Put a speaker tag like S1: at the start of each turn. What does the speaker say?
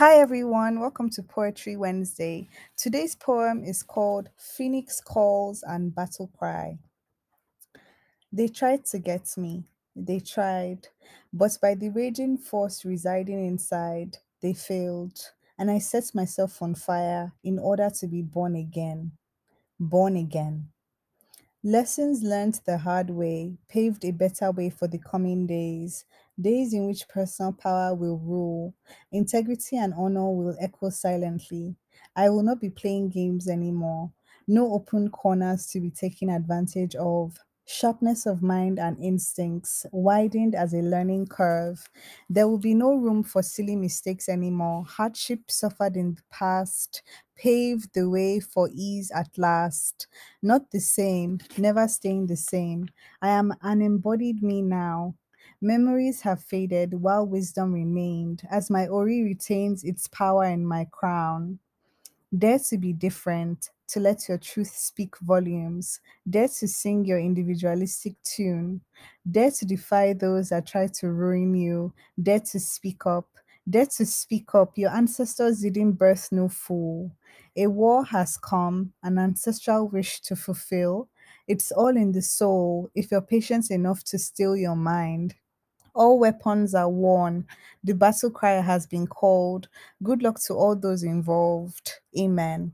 S1: Hi everyone, welcome to Poetry Wednesday. Today's poem is called Phoenix Calls and Battle Cry. They tried to get me, they tried, but by the raging force residing inside, they failed, and I set myself on fire in order to be born again. Born again. Lessons learned the hard way paved a better way for the coming days, days in which personal power will rule, integrity and honor will echo silently. I will not be playing games anymore. No open corners to be taken advantage of. Sharpness of mind and instincts widened as a learning curve. There will be no room for silly mistakes anymore. Hardship suffered in the past paved the way for ease at last. Not the same, never staying the same. I am an embodied me now. Memories have faded while wisdom remained, as my Ori retains its power in my crown. Dare to be different, to let your truth speak volumes. Dare to sing your individualistic tune. Dare to defy those that try to ruin you. Dare to speak up. Dare to speak up. Your ancestors didn't birth no fool. A war has come, an ancestral wish to fulfill. It's all in the soul if you're patient enough to steal your mind. All weapons are worn. The battle cry has been called. Good luck to all those involved. Amen.